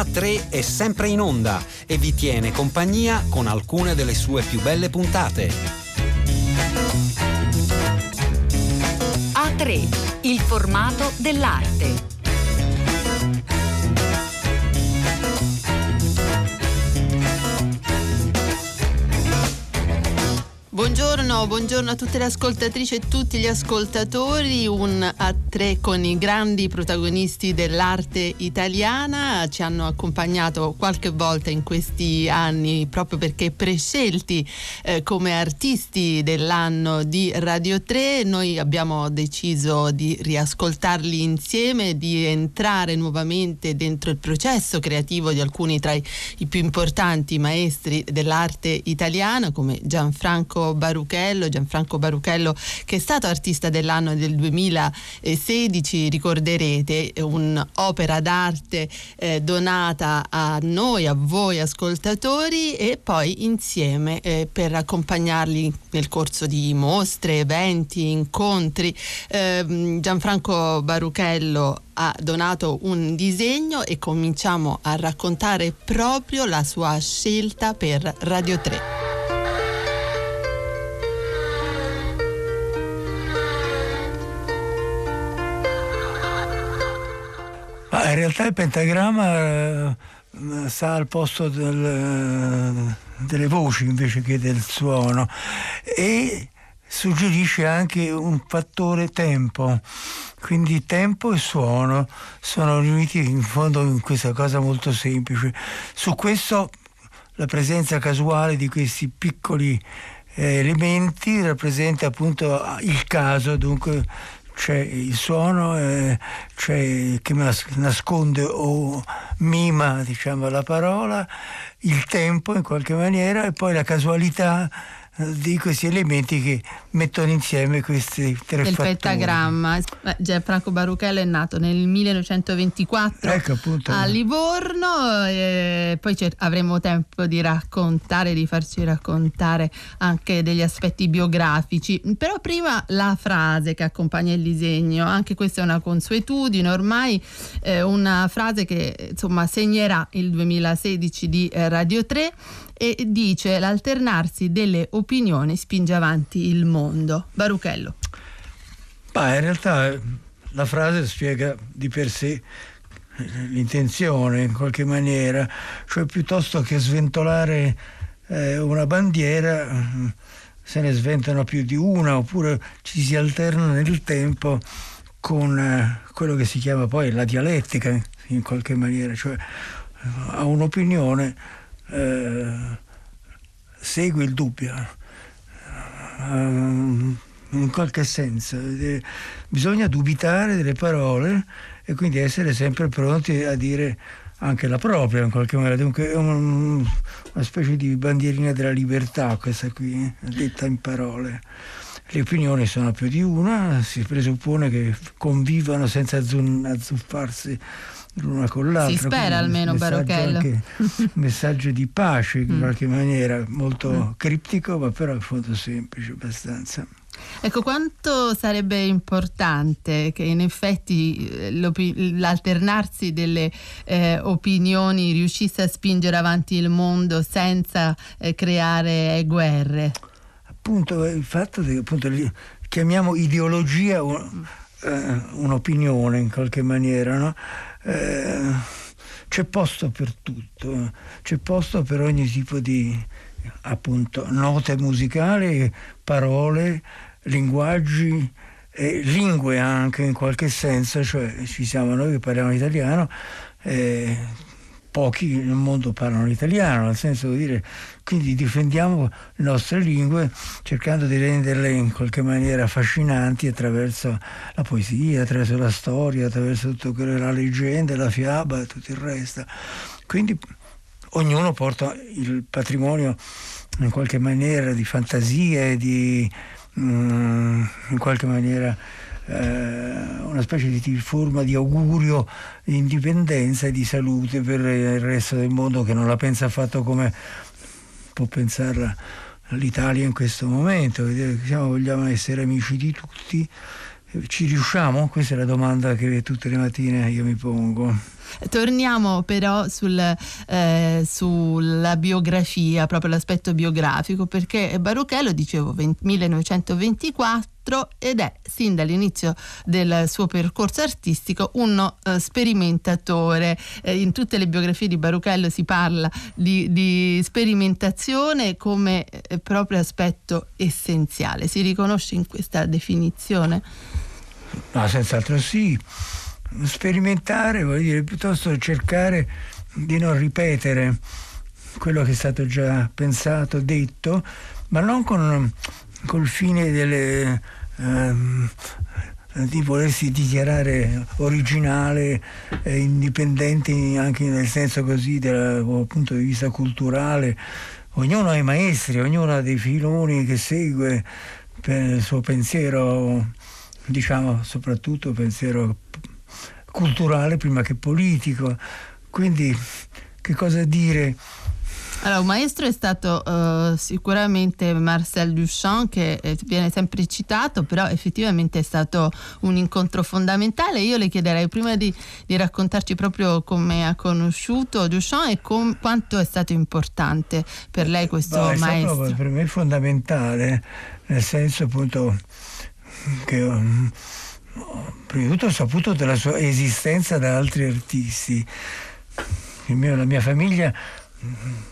A3 è sempre in onda e vi tiene compagnia con alcune delle sue più belle puntate. A3, il formato dell'arte. Buongiorno, buongiorno, a tutte le ascoltatrici e tutti gli ascoltatori, un a tre con i grandi protagonisti dell'arte italiana, ci hanno accompagnato qualche volta in questi anni proprio perché prescelti eh, come artisti dell'anno di Radio 3, noi abbiamo deciso di riascoltarli insieme, di entrare nuovamente dentro il processo creativo di alcuni tra i, più importanti maestri dell'arte italiana come Gianfranco Baruchello, Gianfranco Baruchello che è stato artista dell'anno del 2016, ricorderete, un'opera d'arte eh, donata a noi, a voi ascoltatori e poi insieme eh, per accompagnarli nel corso di mostre, eventi, incontri. Eh, Gianfranco Baruchello ha donato un disegno e cominciamo a raccontare proprio la sua scelta per Radio 3. In realtà il pentagramma eh, sta al posto del, delle voci invece che del suono e suggerisce anche un fattore tempo. Quindi tempo e suono sono riuniti in fondo in questa cosa molto semplice. Su questo la presenza casuale di questi piccoli eh, elementi rappresenta appunto il caso, dunque c'è il suono eh, c'è che nasconde o mima diciamo, la parola, il tempo in qualche maniera e poi la casualità di questi elementi che mettono insieme questi tre del fattori. pentagramma. Gianfranco Baruchello è nato nel 1924 ecco, appunto. a Livorno e poi avremo tempo di raccontare, di farci raccontare anche degli aspetti biografici. Però prima la frase che accompagna il disegno, anche questa è una consuetudine ormai, eh, una frase che insomma segnerà il 2016 di eh, Radio 3 e dice l'alternarsi delle opinioni spinge avanti il mondo. Baruchello. Beh, in realtà la frase spiega di per sé l'intenzione in qualche maniera, cioè piuttosto che sventolare eh, una bandiera se ne sventano più di una oppure ci si alterna nel tempo con eh, quello che si chiama poi la dialettica in qualche maniera, cioè ha un'opinione eh, segue il dubbio. Uh, in qualche senso. Eh, bisogna dubitare delle parole e quindi essere sempre pronti a dire anche la propria in qualche maniera. Dunque è un, una specie di bandierina della libertà questa qui detta in parole. Le opinioni sono più di una si presuppone che convivano senza azzuffarsi l'una con l'altra. Si spera almeno Barochello. Un messaggio di pace in mm. qualche maniera, molto mm. criptico, ma però in fondo semplice abbastanza. Ecco, quanto sarebbe importante che in effetti eh, l'alternarsi delle eh, opinioni riuscisse a spingere avanti il mondo senza eh, creare guerre? Appunto, il fatto che appunto, chiamiamo ideologia un, eh, un'opinione in qualche maniera, no? Eh, c'è posto per tutto, c'è posto per ogni tipo di appunto note musicali, parole, linguaggi, e lingue anche in qualche senso, cioè ci siamo noi che parliamo italiano, eh, pochi nel mondo parlano l'italiano, nel senso di dire quindi difendiamo le nostre lingue cercando di renderle in qualche maniera affascinanti attraverso la poesia, attraverso la storia, attraverso tutto quello la leggenda, la fiaba e tutto il resto. Quindi ognuno porta il patrimonio in qualche maniera di fantasia e di mm, in qualche maniera eh, una specie di forma di augurio di indipendenza e di salute per il resto del mondo che non la pensa affatto come può pensare l'Italia in questo momento. Diciamo, vogliamo essere amici di tutti ci riusciamo? Questa è la domanda che tutte le mattine io mi pongo. Torniamo però sul, eh, sulla biografia, proprio l'aspetto biografico, perché Baruchello, dicevo, 20, 1924 ed è sin dall'inizio del suo percorso artistico uno uh, sperimentatore. Eh, in tutte le biografie di Baruchello si parla di, di sperimentazione come eh, proprio aspetto essenziale. Si riconosce in questa definizione? No, senz'altro sì sperimentare, vuol dire piuttosto cercare di non ripetere quello che è stato già pensato, detto, ma non con col fine delle, ehm, di volersi dichiarare originale e indipendente anche nel senso così dal punto di vista culturale. Ognuno ha i maestri, ognuno ha dei filoni che segue per il suo pensiero, diciamo soprattutto pensiero culturale prima che politico. Quindi che cosa dire? Allora, un maestro è stato uh, sicuramente Marcel Duchamp che eh, viene sempre citato, però effettivamente è stato un incontro fondamentale. Io le chiederei prima di, di raccontarci proprio come ha conosciuto Duchamp e com, quanto è stato importante per lei questo Beh, maestro. per me è fondamentale, nel senso appunto che... Um, prima di tutto ho saputo della sua esistenza da altri artisti. Mio, la mia famiglia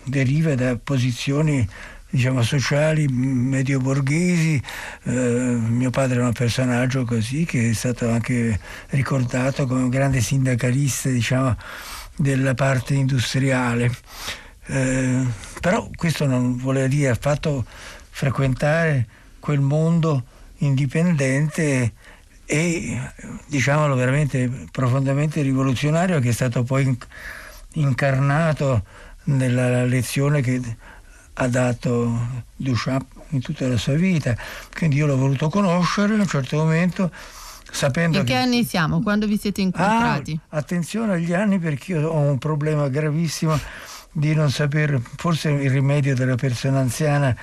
deriva da posizioni diciamo, sociali medio borghesi. Eh, mio padre era un personaggio così che è stato anche ricordato come un grande sindacalista diciamo, della parte industriale. Eh, però questo non voleva dire affatto frequentare quel mondo indipendente e diciamolo veramente profondamente rivoluzionario che è stato poi incarnato nella lezione che ha dato Duchamp in tutta la sua vita. Quindi io l'ho voluto conoscere a un certo momento sapendo... In che, che... anni siamo? Quando vi siete incontrati? Ah, attenzione agli anni perché io ho un problema gravissimo di non sapere, forse il rimedio della persona anziana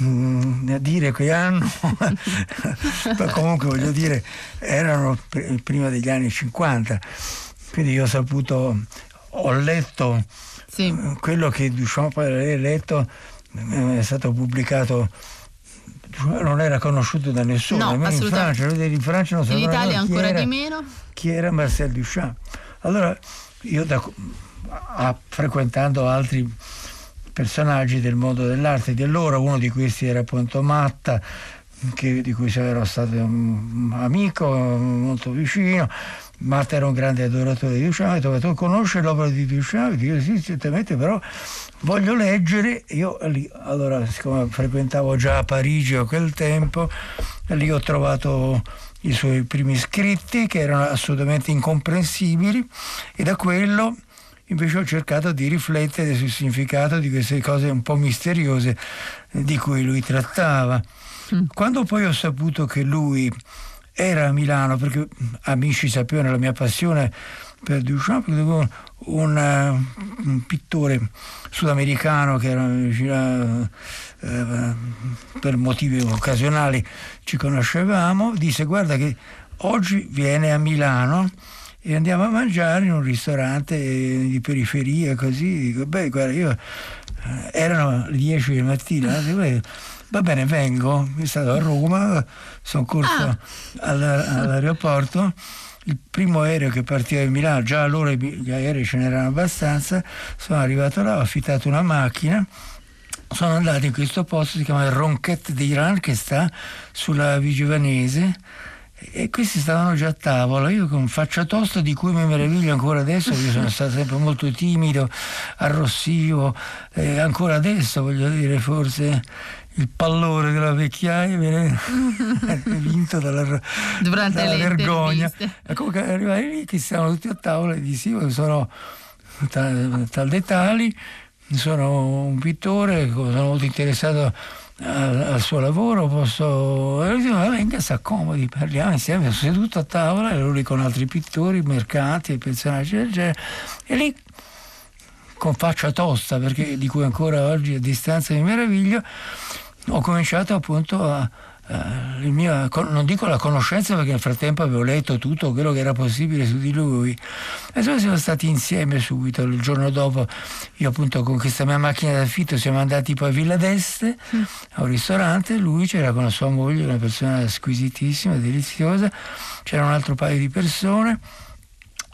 Mm, a dire che hanno, ma comunque voglio dire, erano prima degli anni 50, quindi io ho saputo, ho letto sì. Quello che Duchamp aveva letto, eh, è stato pubblicato non era conosciuto da nessuno, no, in Francia, in Francia non in Italia ancora era, di meno. Chi era Marcel Duchamp? Allora io da, a, frequentando altri personaggi del mondo dell'arte di allora, uno di questi era appunto Matta, che, di cui ero stato un amico molto vicino. Matta era un grande adoratore di Duchamp, ho detto, tu conosci l'opera di Duchamp? Io sì, certamente, però voglio leggere. Io lì, allora, siccome frequentavo già a Parigi a quel tempo, lì ho trovato i suoi primi scritti che erano assolutamente incomprensibili e da quello invece ho cercato di riflettere sul significato di queste cose un po' misteriose di cui lui trattava. Mm. Quando poi ho saputo che lui era a Milano, perché amici sapevano la mia passione per Duchamp, un, un, un pittore sudamericano che era eh, per motivi occasionali ci conoscevamo, disse guarda che oggi viene a Milano e andiamo a mangiare in un ristorante di periferia così. Dico beh guarda io eh, erano le 10 di mattina va bene vengo. Sono stato a Roma sono corso ah. all'aeroporto. Il primo aereo che partiva da Milano già allora gli aerei ce n'erano abbastanza sono arrivato là ho affittato una macchina sono andato in questo posto si chiama Ronquette d'Iran che sta sulla Vigivanese e questi stavano già a tavola, io con faccia tosta di cui mi meraviglio ancora adesso, perché sono stato sempre molto timido, arrossivo, e ancora adesso voglio dire forse il pallore della vecchiaia viene vinto dalla, Durante dalla vergogna. Comunque arrivai lì che stavano tutti a tavola e dissi io sono tal, tal dettagli, sono un pittore, sono molto interessato al, suo lavoro, posso venga, si accomodi, parliamo insieme, sono seduto a tavola e lui con altri pittori, mercanti, personaggi del genere, e lì con faccia tosta, perché di cui ancora oggi a distanza mi meraviglio, ho cominciato appunto a, uh, mio, non dico la conoscenza perché nel frattempo avevo letto tutto quello che era possibile su di lui. E insomma siamo stati insieme subito. Il giorno dopo io appunto con questa mia macchina d'affitto siamo andati poi a Villa d'Este, a un ristorante, lui c'era con la sua moglie, una persona squisitissima, deliziosa, c'era un altro paio di persone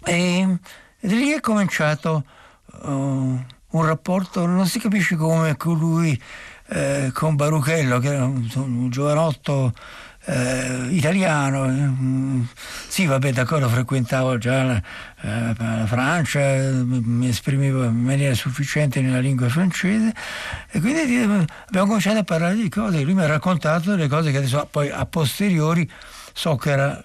e, e lì è cominciato uh, un rapporto, non si capisce come con lui eh, con Baruchello, che era un, un giovanotto eh, italiano. Eh, sì, vabbè, d'accordo, frequentavo già la, eh, la, Francia, mi esprimevo in maniera sufficiente nella lingua francese e quindi abbiamo cominciato a parlare di cose. Lui mi ha raccontato delle cose che adesso poi a posteriori so che era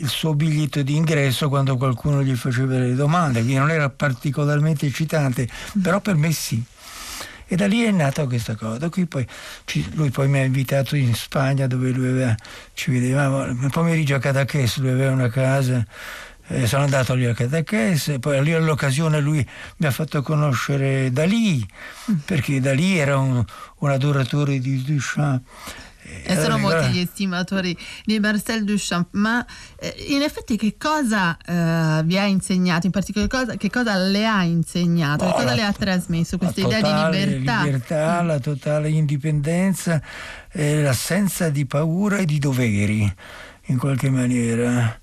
il suo biglietto di ingresso quando qualcuno gli faceva delle domande, quindi non era particolarmente eccitante, però per me sì. E da lì è nata questa cosa. Qui poi, lui poi mi ha invitato in Spagna dove lui aveva, ci vedevamo, il pomeriggio a Cadaqués, lui aveva una casa. Eh, sono andato lì a Cadaqués, poi lì all'occasione lui mi ha fatto conoscere Dalì, mm. perché Dalì era un, un adoratore di Duchamp e sono eh, molti gli estimatori di Marcel Duchamp, ma eh, in effetti che cosa eh, vi ha insegnato, in particolare cosa, che cosa le ha insegnato, oh, che cosa le ha trasmesso questa idea di libertà? libertà mm. La totale indipendenza, eh, l'assenza di paura e di doveri, in qualche maniera.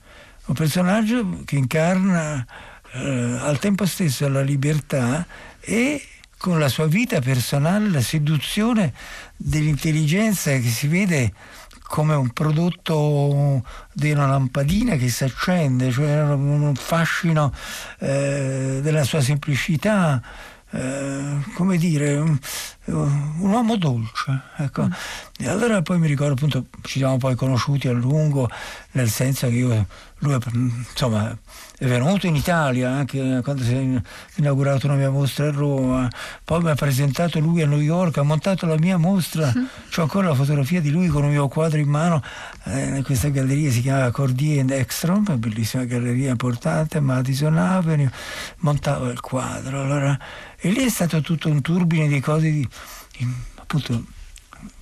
Un personaggio che incarna eh, al tempo stesso la libertà e con la sua vita personale la seduzione dell'intelligenza che si vede come un prodotto di una lampadina che si accende, cioè un fascino eh, della sua semplicità, eh, come dire, un, uomo dolce. Ecco. Mm. E allora poi mi ricordo appunto, ci siamo poi conosciuti a lungo, nel senso che io, lui insomma è venuto in Italia anche quando si è inaugurata una mia mostra a Roma, poi mi ha presentato lui a New York, ha montato la mia mostra, mm. ho ancora la fotografia di lui con un mio quadro in mano eh, in questa galleria, si chiama Cordier and Ekstrom, una bellissima galleria importante, Madison Avenue, montava il quadro, allora, e lì è stato tutto un turbine di cose di, di appunto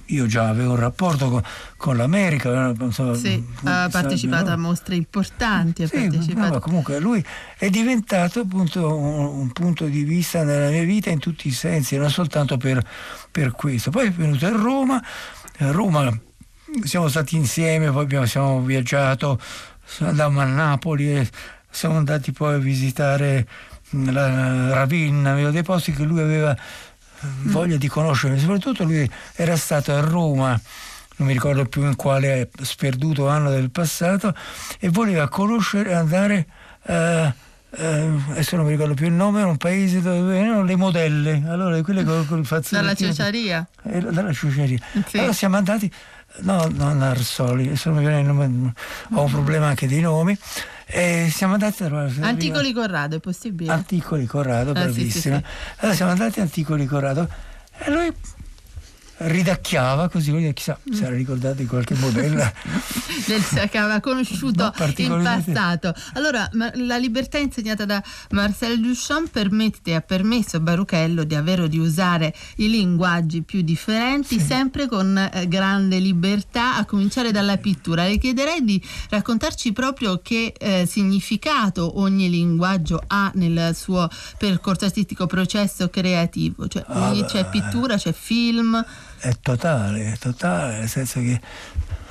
io già avevo un rapporto con, con l'America. Eh, insomma, sì, ha partecipato no? a mostre importanti. Sì, no, comunque lui è diventato appunto un, un, punto di vista nella mia vita in tutti i sensi, non soltanto per, per questo. Poi è venuto a Roma, a Roma siamo stati insieme, poi abbiamo, siamo viaggiato, andammo a Napoli e siamo andati poi a visitare la Ravenna, dei posti che lui aveva voglia di conoscermi, soprattutto lui era stato a Roma non mi ricordo più in quale sperduto anno del passato e voleva conoscere andare eh, eh, adesso non mi ricordo più il nome era un paese dove erano le modelle allora quelle con, con il fazzolettino dalla ciociaria? Eh, dalla ciociaria. Sì. allora siamo andati no non Arsoli ho un problema anche dei nomi e siamo andati a Anticoli Corrado, è possibile? Anticoli Corrado, ah, bravissima. Sì, sì, sì. Allora siamo andati a Anticoli Corrado e lui ridacchiava così, chissà se era ricordato di qualche modella del che aveva conosciuto in passato. Allora, la libertà insegnata da Marcel Duchamp permette, ha permesso a Baruchello di avere o di usare i linguaggi più differenti, sì. sempre con eh, grande libertà, a cominciare dalla pittura. Le chiederei di raccontarci proprio che eh, significato ogni linguaggio ha nel suo percorso artistico, processo creativo. Cioè, ah, c'è pittura, c'è film è totale, è totale, nel senso che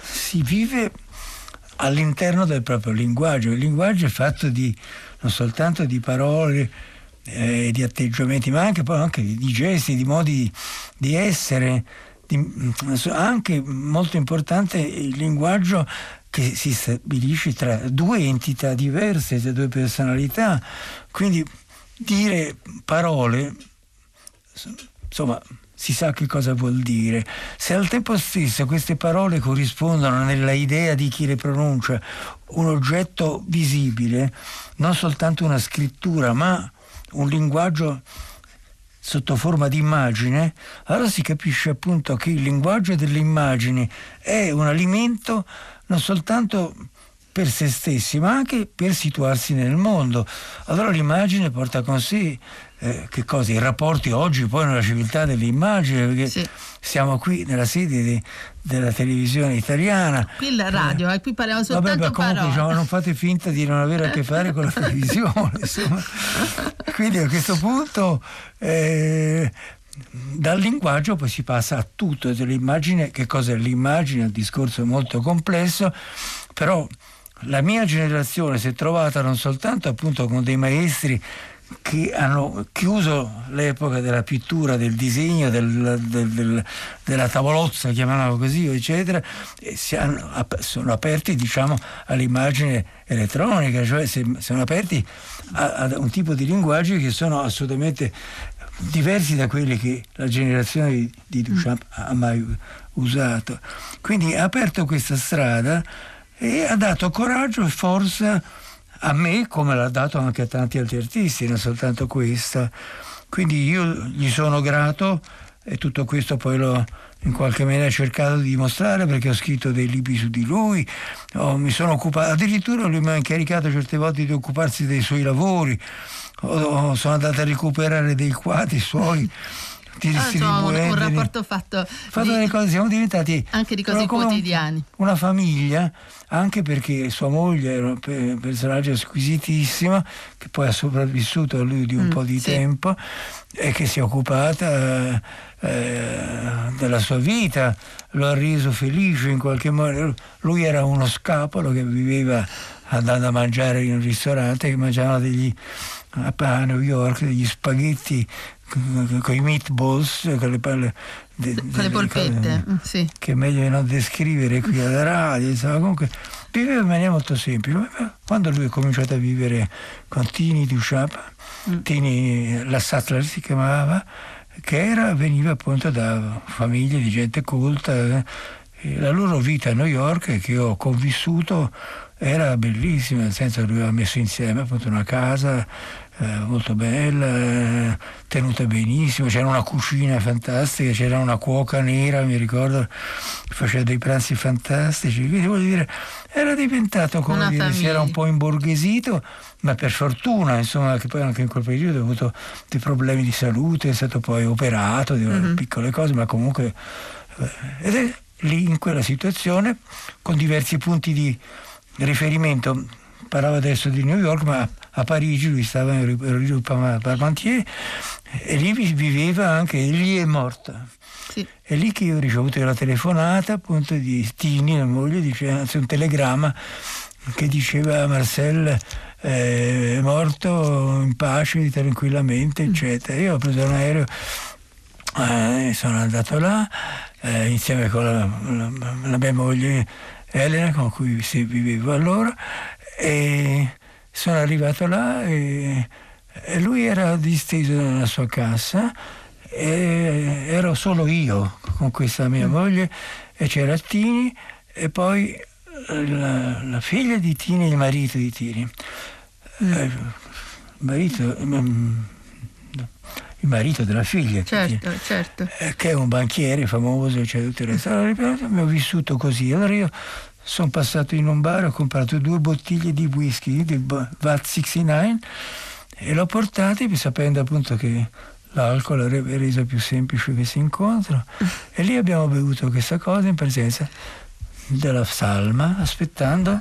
si vive all'interno del proprio linguaggio. Il linguaggio è fatto di, non soltanto di parole, eh, di atteggiamenti, ma anche, anche di gesti, di modi di essere. Di, anche molto importante il linguaggio che si stabilisce tra due entità diverse, tra due personalità. Quindi dire parole, insomma, si sa che cosa vuol dire. Se al tempo stesso queste parole corrispondono nella idea di chi le pronuncia un oggetto visibile, non soltanto una scrittura, ma un linguaggio sotto forma di immagine, allora si capisce appunto che il linguaggio delle immagini è un alimento non soltanto per se stessi, ma anche per situarsi nel mondo. Allora l'immagine porta con sé eh, che cosa? I rapporti oggi poi nella civiltà dell'immagine, perché sì. siamo qui nella sede di, della televisione italiana. Qui la radio, eh, qui parliamo soltanto Vabbè, comunque, diciamo, non fate finta di non avere a che fare con la televisione. insomma. Quindi a questo punto eh, dal linguaggio poi si passa a tutto, dell'immagine, che cosa è l'immagine? Il discorso è molto complesso, però la mia generazione si è trovata non soltanto appunto con dei maestri che hanno chiuso l'epoca della pittura, del disegno, del, del, del, della tavolozza, chiamiamola così, eccetera, e hanno, sono aperti diciamo, all'immagine elettronica, cioè sono aperti a, un tipo di linguaggi che sono assolutamente diversi da quelli che la generazione di, di Duchamp ha mai usato. Quindi ha aperto questa strada e ha dato coraggio e forza a me come l'ha dato anche a tanti altri artisti, non soltanto questa. Quindi io gli sono grato e tutto questo poi l'ho in qualche maniera cercato di dimostrare perché ho scritto dei libri su di lui, oh, mi sono occupato, addirittura lui mi ha incaricato certe volte di occuparsi dei suoi lavori, oh, sono andato a recuperare dei quadri suoi ah, un, un, rapporto fatto, fatto di, delle cose, siamo diventati anche di cose quotidiane. Una famiglia, anche perché sua moglie era un personaggio squisitissimo, che poi ha sopravvissuto a lui di un mm, po' di sì. tempo e che si è occupata eh, della sua vita, lo ha reso felice in qualche modo. Lui era uno scapolo che viveva andando a mangiare in un ristorante, che mangiava degli a New York degli spaghetti con i meatballs, con le palle de, con le polpette, cose, sì. che è meglio non descrivere qui alla radio, insomma, comunque viveva in maniera molto semplice. Quando lui ha cominciato a vivere con Tini Duchamp, mm. Tini la Sattler si chiamava, che era, veniva appunto da famiglie di gente colta. Eh, la loro vita a New York, che ho convissuto, era bellissima, nel senso che lui aveva messo insieme appunto una casa eh, molto bella, eh, tenuta benissimo, c'era una cucina fantastica, c'era una cuoca nera, mi ricordo, faceva dei pranzi fantastici, quindi voglio dire, era diventato come dire, si era un po' imborghesito, ma per fortuna, insomma, che poi anche in quel periodo ha avuto dei problemi di salute, è stato poi operato di mm-hmm. piccole cose, ma comunque... Eh, ed è lì in quella situazione, con diversi punti di riferimento, parlava adesso di New York, ma a Parigi, lui stava in Rue Parmentier e lì viveva anche, lì è morta. Sì. È lì che io ho ricevuto la telefonata appunto di Tini, la moglie, diceva, anzi un telegramma che diceva Marcel eh, è morto in pace, tranquillamente, mm. eccetera. Io ho preso un aereo, eh, sono andato là eh, insieme con la, la, la, mia moglie Elena, con cui vivevo allora, e sono arrivato là e, e lui era disteso nella sua cassa e ero solo io con questa mia mm. moglie e c'era Tini e poi la, la figlia di Tini e il marito di Tini. Mm. Eh, il marito, mm, il marito della figlia certo, certo. Eh, che è un banchiere famoso cioè, tutte le storie. Abbiamo vissuto così allora io sono passato in un bar, ho comprato due bottiglie di whisky di VAT 69 e l'ho portati sapendo appunto che l'alcol avrebbe reso più semplice questo incontro e lì abbiamo bevuto questa cosa in presenza della salma aspettando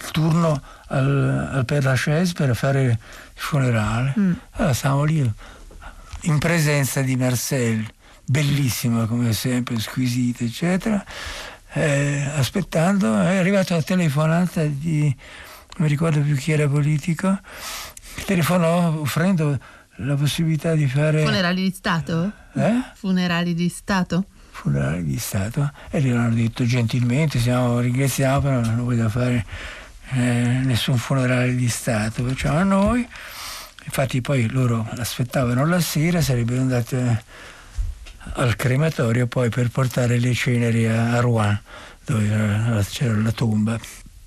il turno al, al Père Lachaise per fare il funerale. Mm. Allora stavamo lì in presenza di Marcel, bellissima come sempre, squisita, eccetera eh, aspettando, è arrivata la telefonata di, non mi ricordo più chi era politico, telefonò offrendo la possibilità di fare... Funerali di Stato? Eh? Funerali di Stato? Funerali di Stato. E gli hanno detto gentilmente, siamo, ringraziamo, però non voglio fare eh, nessun funerale di Stato, facciamo a noi. Infatti poi loro aspettavano la sera, sarebbero andate al crematorio poi per portare le ceneri a Rouen dove c'era la tomba.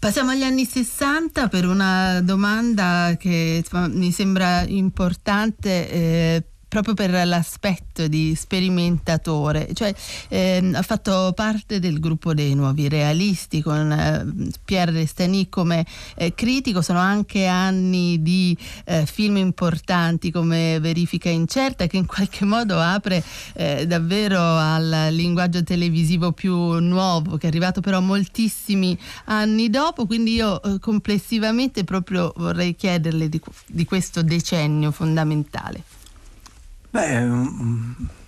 Passiamo agli anni 60 per una domanda che mi sembra importante eh, proprio per l'aspetto di sperimentatore, cioè ehm, ha fatto parte del gruppo dei nuovi realisti con eh, Pierre Restani come eh, critico, sono anche anni di eh, film importanti come Verifica incerta che in qualche modo apre eh, davvero al linguaggio televisivo più nuovo che è arrivato però moltissimi anni dopo, quindi io eh, complessivamente proprio vorrei chiederle di, di questo decennio fondamentale. Beh,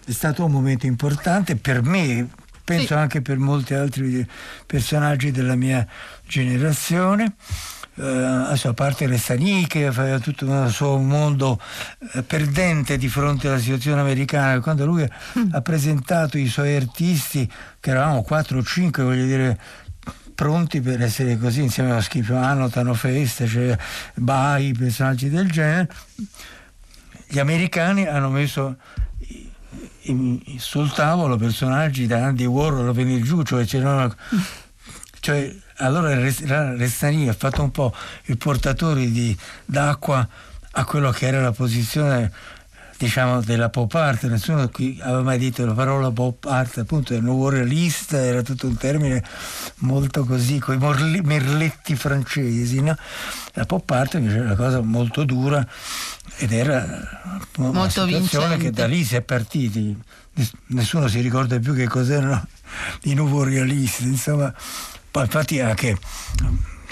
è stato un momento importante per me, penso sì. anche per molti altri personaggi della mia generazione. Uh, a parte Restani che aveva tutto il suo mondo uh, perdente di fronte alla situazione americana quando lui mm. ha presentato i suoi artisti che eravamo 4 o 5 voglio dire pronti per essere così insieme a Schifo Annotano Feste cioè Bai personaggi del genere gli americani hanno messo sul tavolo personaggi da Andy Warhol a venire giù, cioè c'erano cioè, allora Restani ha fatto un po' il portatore di, d'acqua a quello che era la posizione diciamo della pop art nessuno qui aveva mai detto la parola pop art appunto il nuovo realista era tutto un termine molto così con i merletti francesi no? la pop art invece era una cosa molto dura ed era una molto situazione vincente. che da lì si è partiti nessuno si ricorda più che cos'erano i nuovo realisti insomma poi infatti anche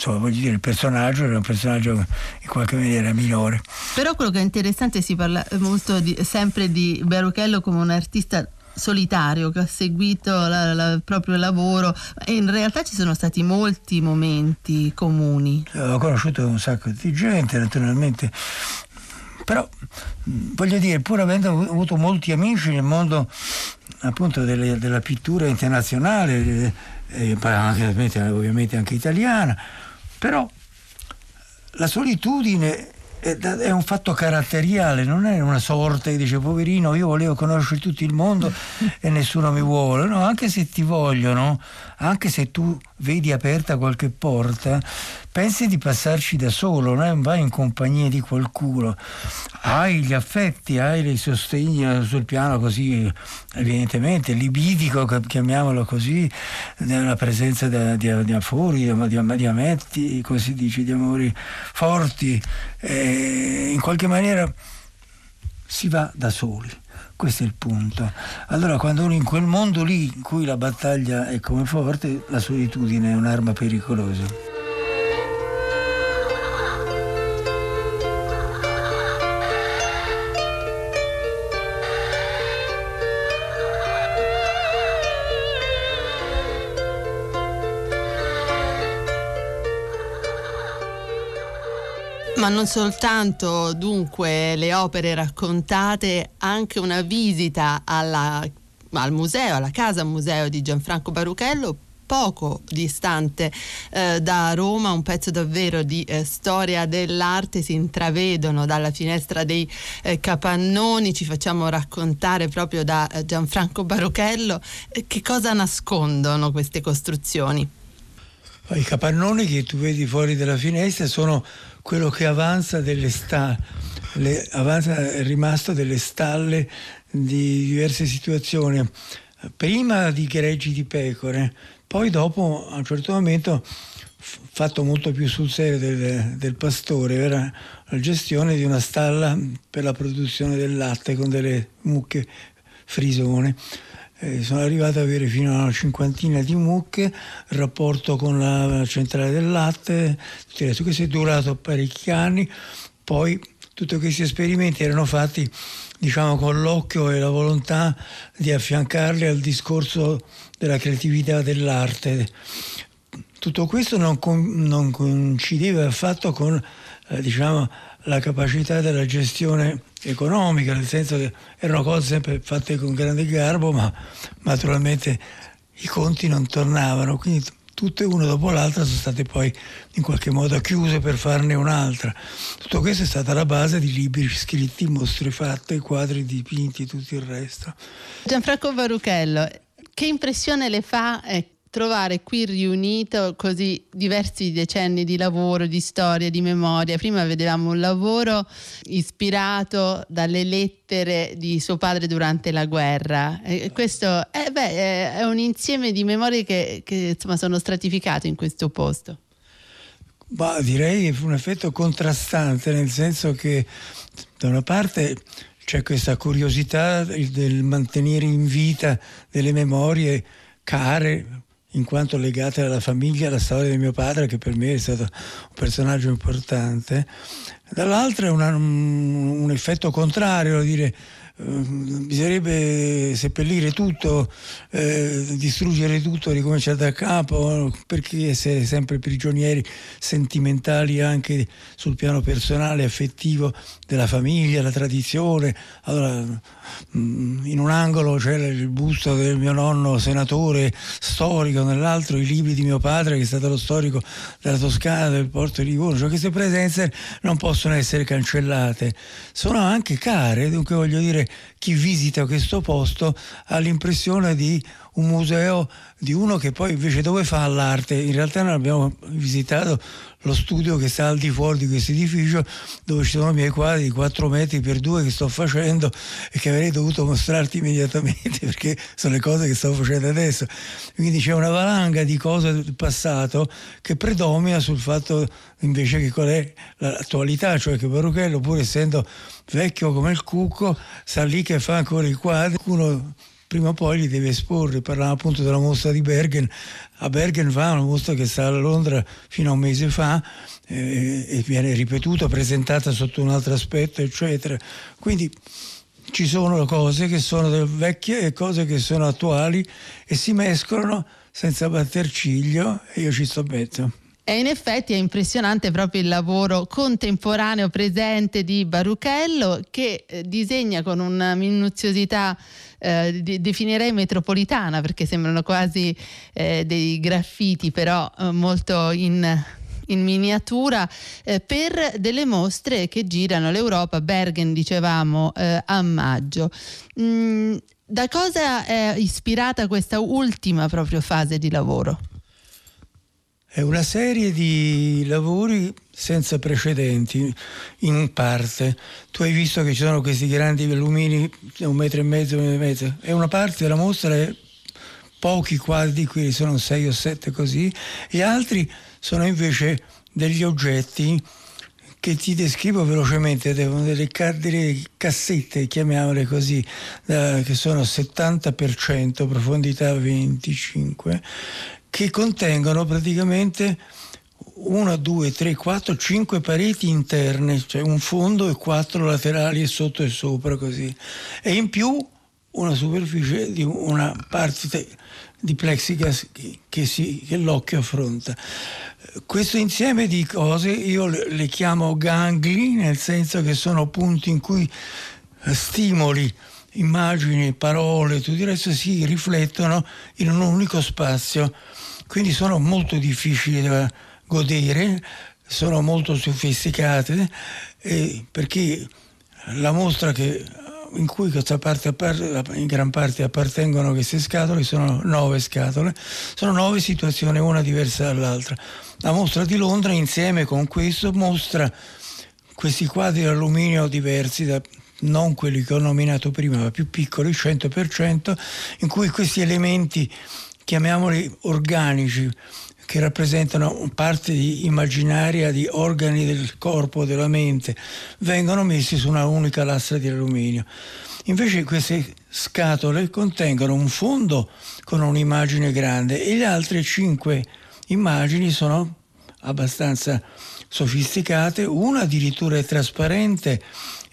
insomma, voglio dire, il personaggio era un personaggio in qualche maniera minore. Però quello che è interessante si parla molto di, sempre di Baruchello come un artista solitario che ha seguito la, la, il proprio lavoro e in realtà ci sono stati molti momenti comuni. Ho conosciuto un sacco di gente naturalmente, però voglio dire, pur avendo avuto molti amici nel mondo appunto delle, della pittura internazionale, eh, anche, ovviamente anche italiana, però la solitudine è un fatto caratteriale, non è una sorte che dice poverino io volevo conoscere tutto il mondo e nessuno mi vuole, no, anche se ti vogliono, anche se tu vedi aperta qualche porta, pensi di passarci da solo, non vai in compagnia di qualcuno, hai gli affetti, hai i sostegni sul piano così evidentemente libidico, chiamiamolo così, nella presenza di, di, di afori, di, di, ametti, così dice, di amori forti, in qualche maniera si va da soli. Questo è il punto. Allora, quando uno in quel mondo lì in cui la battaglia è come forte, la solitudine è un'arma pericolosa. Ma non soltanto dunque le opere raccontate, anche una visita alla, al museo, alla casa museo di Gianfranco Baruchello poco distante eh, da Roma, un pezzo davvero di eh, storia dell'arte, si intravedono dalla finestra dei eh, capannoni, ci facciamo raccontare proprio da eh, Gianfranco Baruchello eh, che cosa nascondono queste costruzioni. I capannoni che tu vedi fuori dalla finestra sono quello che avanza delle stalle, avanza è rimasto delle stalle di diverse situazioni, prima di greggi di pecore, poi dopo a un certo momento fatto molto più sul serio del, del, pastore, era la gestione di una stalla per la produzione del latte con delle mucche frisone. Eh, sono arrivato ad avere fino a una cinquantina di mucche, rapporto con la centrale del latte, tutto questo è durato parecchi anni, poi tutti questi esperimenti erano fatti diciamo con l'occhio e la volontà di affiancarli al discorso della creatività dell'arte. Tutto questo non, non coincideva affatto con eh, diciamo, la capacità della gestione economica, nel senso che erano cose sempre fatte con grande garbo, ma naturalmente i conti non tornavano, quindi tutte una dopo l'altra sono state poi in qualche modo chiuse per farne un'altra. Tutto questo è stata la base di libri scritti, mostre fatte, quadri dipinti e tutto il resto. Gianfranco Varuchello, che impressione le fa eh, trovare qui riunito così diversi decenni di lavoro, di storia, di memoria. Prima vedevamo un lavoro ispirato dalle lettere di suo padre durante la guerra. E questo eh beh, è un insieme di memorie che, che insomma, sono stratificate in questo posto. Ma direi un effetto contrastante, nel senso che da una parte c'è questa curiosità del mantenere in vita delle memorie care, in quanto legate alla famiglia, alla storia di mio padre, che per me è stato un personaggio importante. Dall'altra è un, effetto contrario, dire bisognerebbe seppellire tutto, eh, distruggere tutto, ricominciare da capo, perché essere sempre prigionieri sentimentali anche sul piano personale, affettivo della famiglia, la tradizione. Allora, mm, in un angolo c'era il busto del mio nonno senatore storico, nell'altro i libri di mio padre che è stato lo storico della Toscana, del porto di Livorno. Cioè, queste presenze non possono essere cancellate, sono anche care, dunque voglio dire chi visita questo posto ha l'impressione di un museo di uno che poi invece dove fa l'arte. In realtà noi abbiamo visitato lo studio che sta al di fuori di questo edificio dove ci sono i miei quadri di 4 metri per 2 che sto facendo e che avrei dovuto mostrarti immediatamente perché sono le cose che sto facendo adesso. Quindi c'è una valanga di cose del passato che predomina sul fatto invece che qual è l'attualità, cioè che Baruchello pur essendo vecchio come il cucco sta lì che fa ancora i quadri, uno prima o poi li deve esporre. Parlavamo appunto della mostra di Bergen. A Bergen va una mostra che sta a Londra fino a un mese fa eh, e viene ripetuta, presentata sotto un altro aspetto, eccetera. Quindi ci sono cose che sono vecchie e cose che sono attuali e si mescolano senza batter ciglio e io ci sto mezzo. E in effetti è impressionante proprio il lavoro contemporaneo presente di Baruchello che eh, disegna con una minuziosità eh, definirei metropolitana perché sembrano quasi eh, dei graffiti però eh, molto in in miniatura eh, per delle mostre che girano l'Europa, Bergen dicevamo eh, a maggio. Mm, da cosa è ispirata questa ultima proprio fase di lavoro? È una serie di lavori senza precedenti, in parte. Tu hai visto che ci sono questi grandi volumini, un metro e mezzo, un metro e mezzo, e una parte della mostra è pochi quadri, qui sono sei o sette così, e altri sono invece degli oggetti che ti descrivo velocemente, delle, delle cassette, chiamiamole così, da, che sono 70%, profondità 25, che contengono praticamente una, due, tre, quattro, cinque pareti interne, cioè un fondo e quattro laterali sotto e sopra così. E in più una superficie di una parte di plexiglass che, si, che l'occhio affronta. Questo insieme di cose io le chiamo gangli, nel senso che sono punti in cui stimoli immagini, parole, tutto il resto si riflettono in un unico spazio quindi sono molto difficili da godere, sono molto sofisticate eh, perché la mostra che, in cui parte, in gran parte appartengono queste scatole sono nove scatole, sono nove situazioni, una diversa dall'altra. La mostra di Londra insieme con questo mostra questi quadri d'alluminio diversi da, non quelli che ho nominato prima, ma più piccoli, 100%, in cui questi elementi chiamiamoli organici, che rappresentano parte di immaginaria di organi del corpo, della mente, vengono messi su una unica lastra di alluminio. Invece queste scatole contengono un fondo con un'immagine grande e le altre cinque immagini sono abbastanza sofisticate, una addirittura è trasparente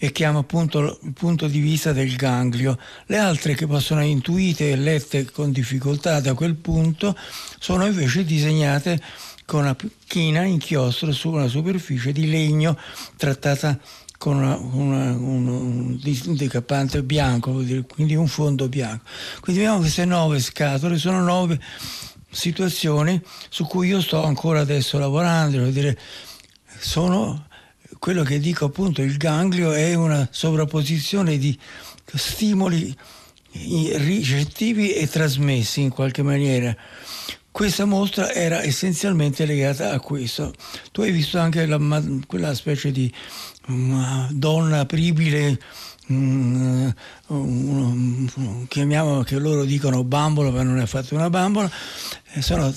e chiama appunto il punto di vista del ganglio. Le altre che possono essere intuite e lette con difficoltà da quel punto sono invece disegnate con una china inchiostro su una superficie di legno trattata con una, una, un, un decappante bianco, quindi un fondo bianco. Quindi abbiamo queste nove scatole, sono nove situazioni su cui io sto ancora adesso lavorando, dire, sono quello che dico appunto, il ganglio è una sovrapposizione di stimoli ricettivi e trasmessi in qualche maniera. questa mostra era essenzialmente legata a questo. Tu hai visto anche la, quella specie di una donna apribile Mm, chiamiamo che loro dicono bambola ma non è affatto una bambola sono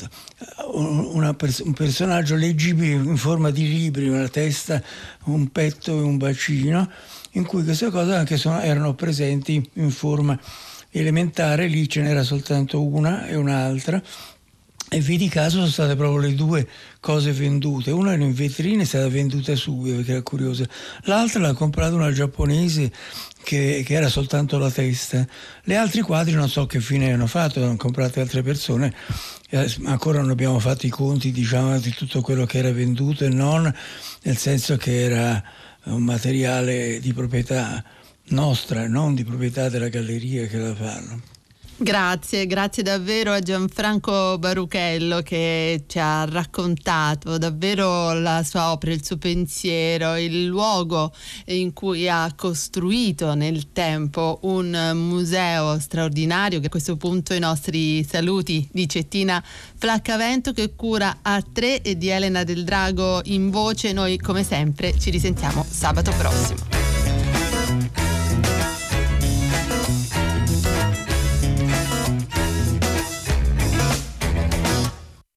una, un personaggio leggibile in forma di libri una testa un petto e un bacino in cui queste cose anche sono, erano presenti in forma elementare lì ce n'era soltanto una e un'altra e vidi caso sono state proprio le due cose vendute. Una era in vetrina è stata venduta subito perché era curiosa, l'altra l'ha comprata una giapponese che, che, era soltanto la testa. Le altri quadri non so che fine hanno fatto, hanno comprato altre persone, eh, ancora non abbiamo fatto i conti diciamo, di tutto quello che era venduto e non, nel senso che era un materiale di proprietà nostra, non di proprietà della galleria che la fanno. Grazie, grazie davvero a Gianfranco Baruchello che ci ha raccontato davvero la sua opera, il suo pensiero, il luogo in cui ha costruito nel tempo un museo straordinario che a questo punto i nostri saluti di Cettina Flaccavento che cura a tre e di Elena del Drago in voce. Noi come sempre ci risentiamo sabato prossimo.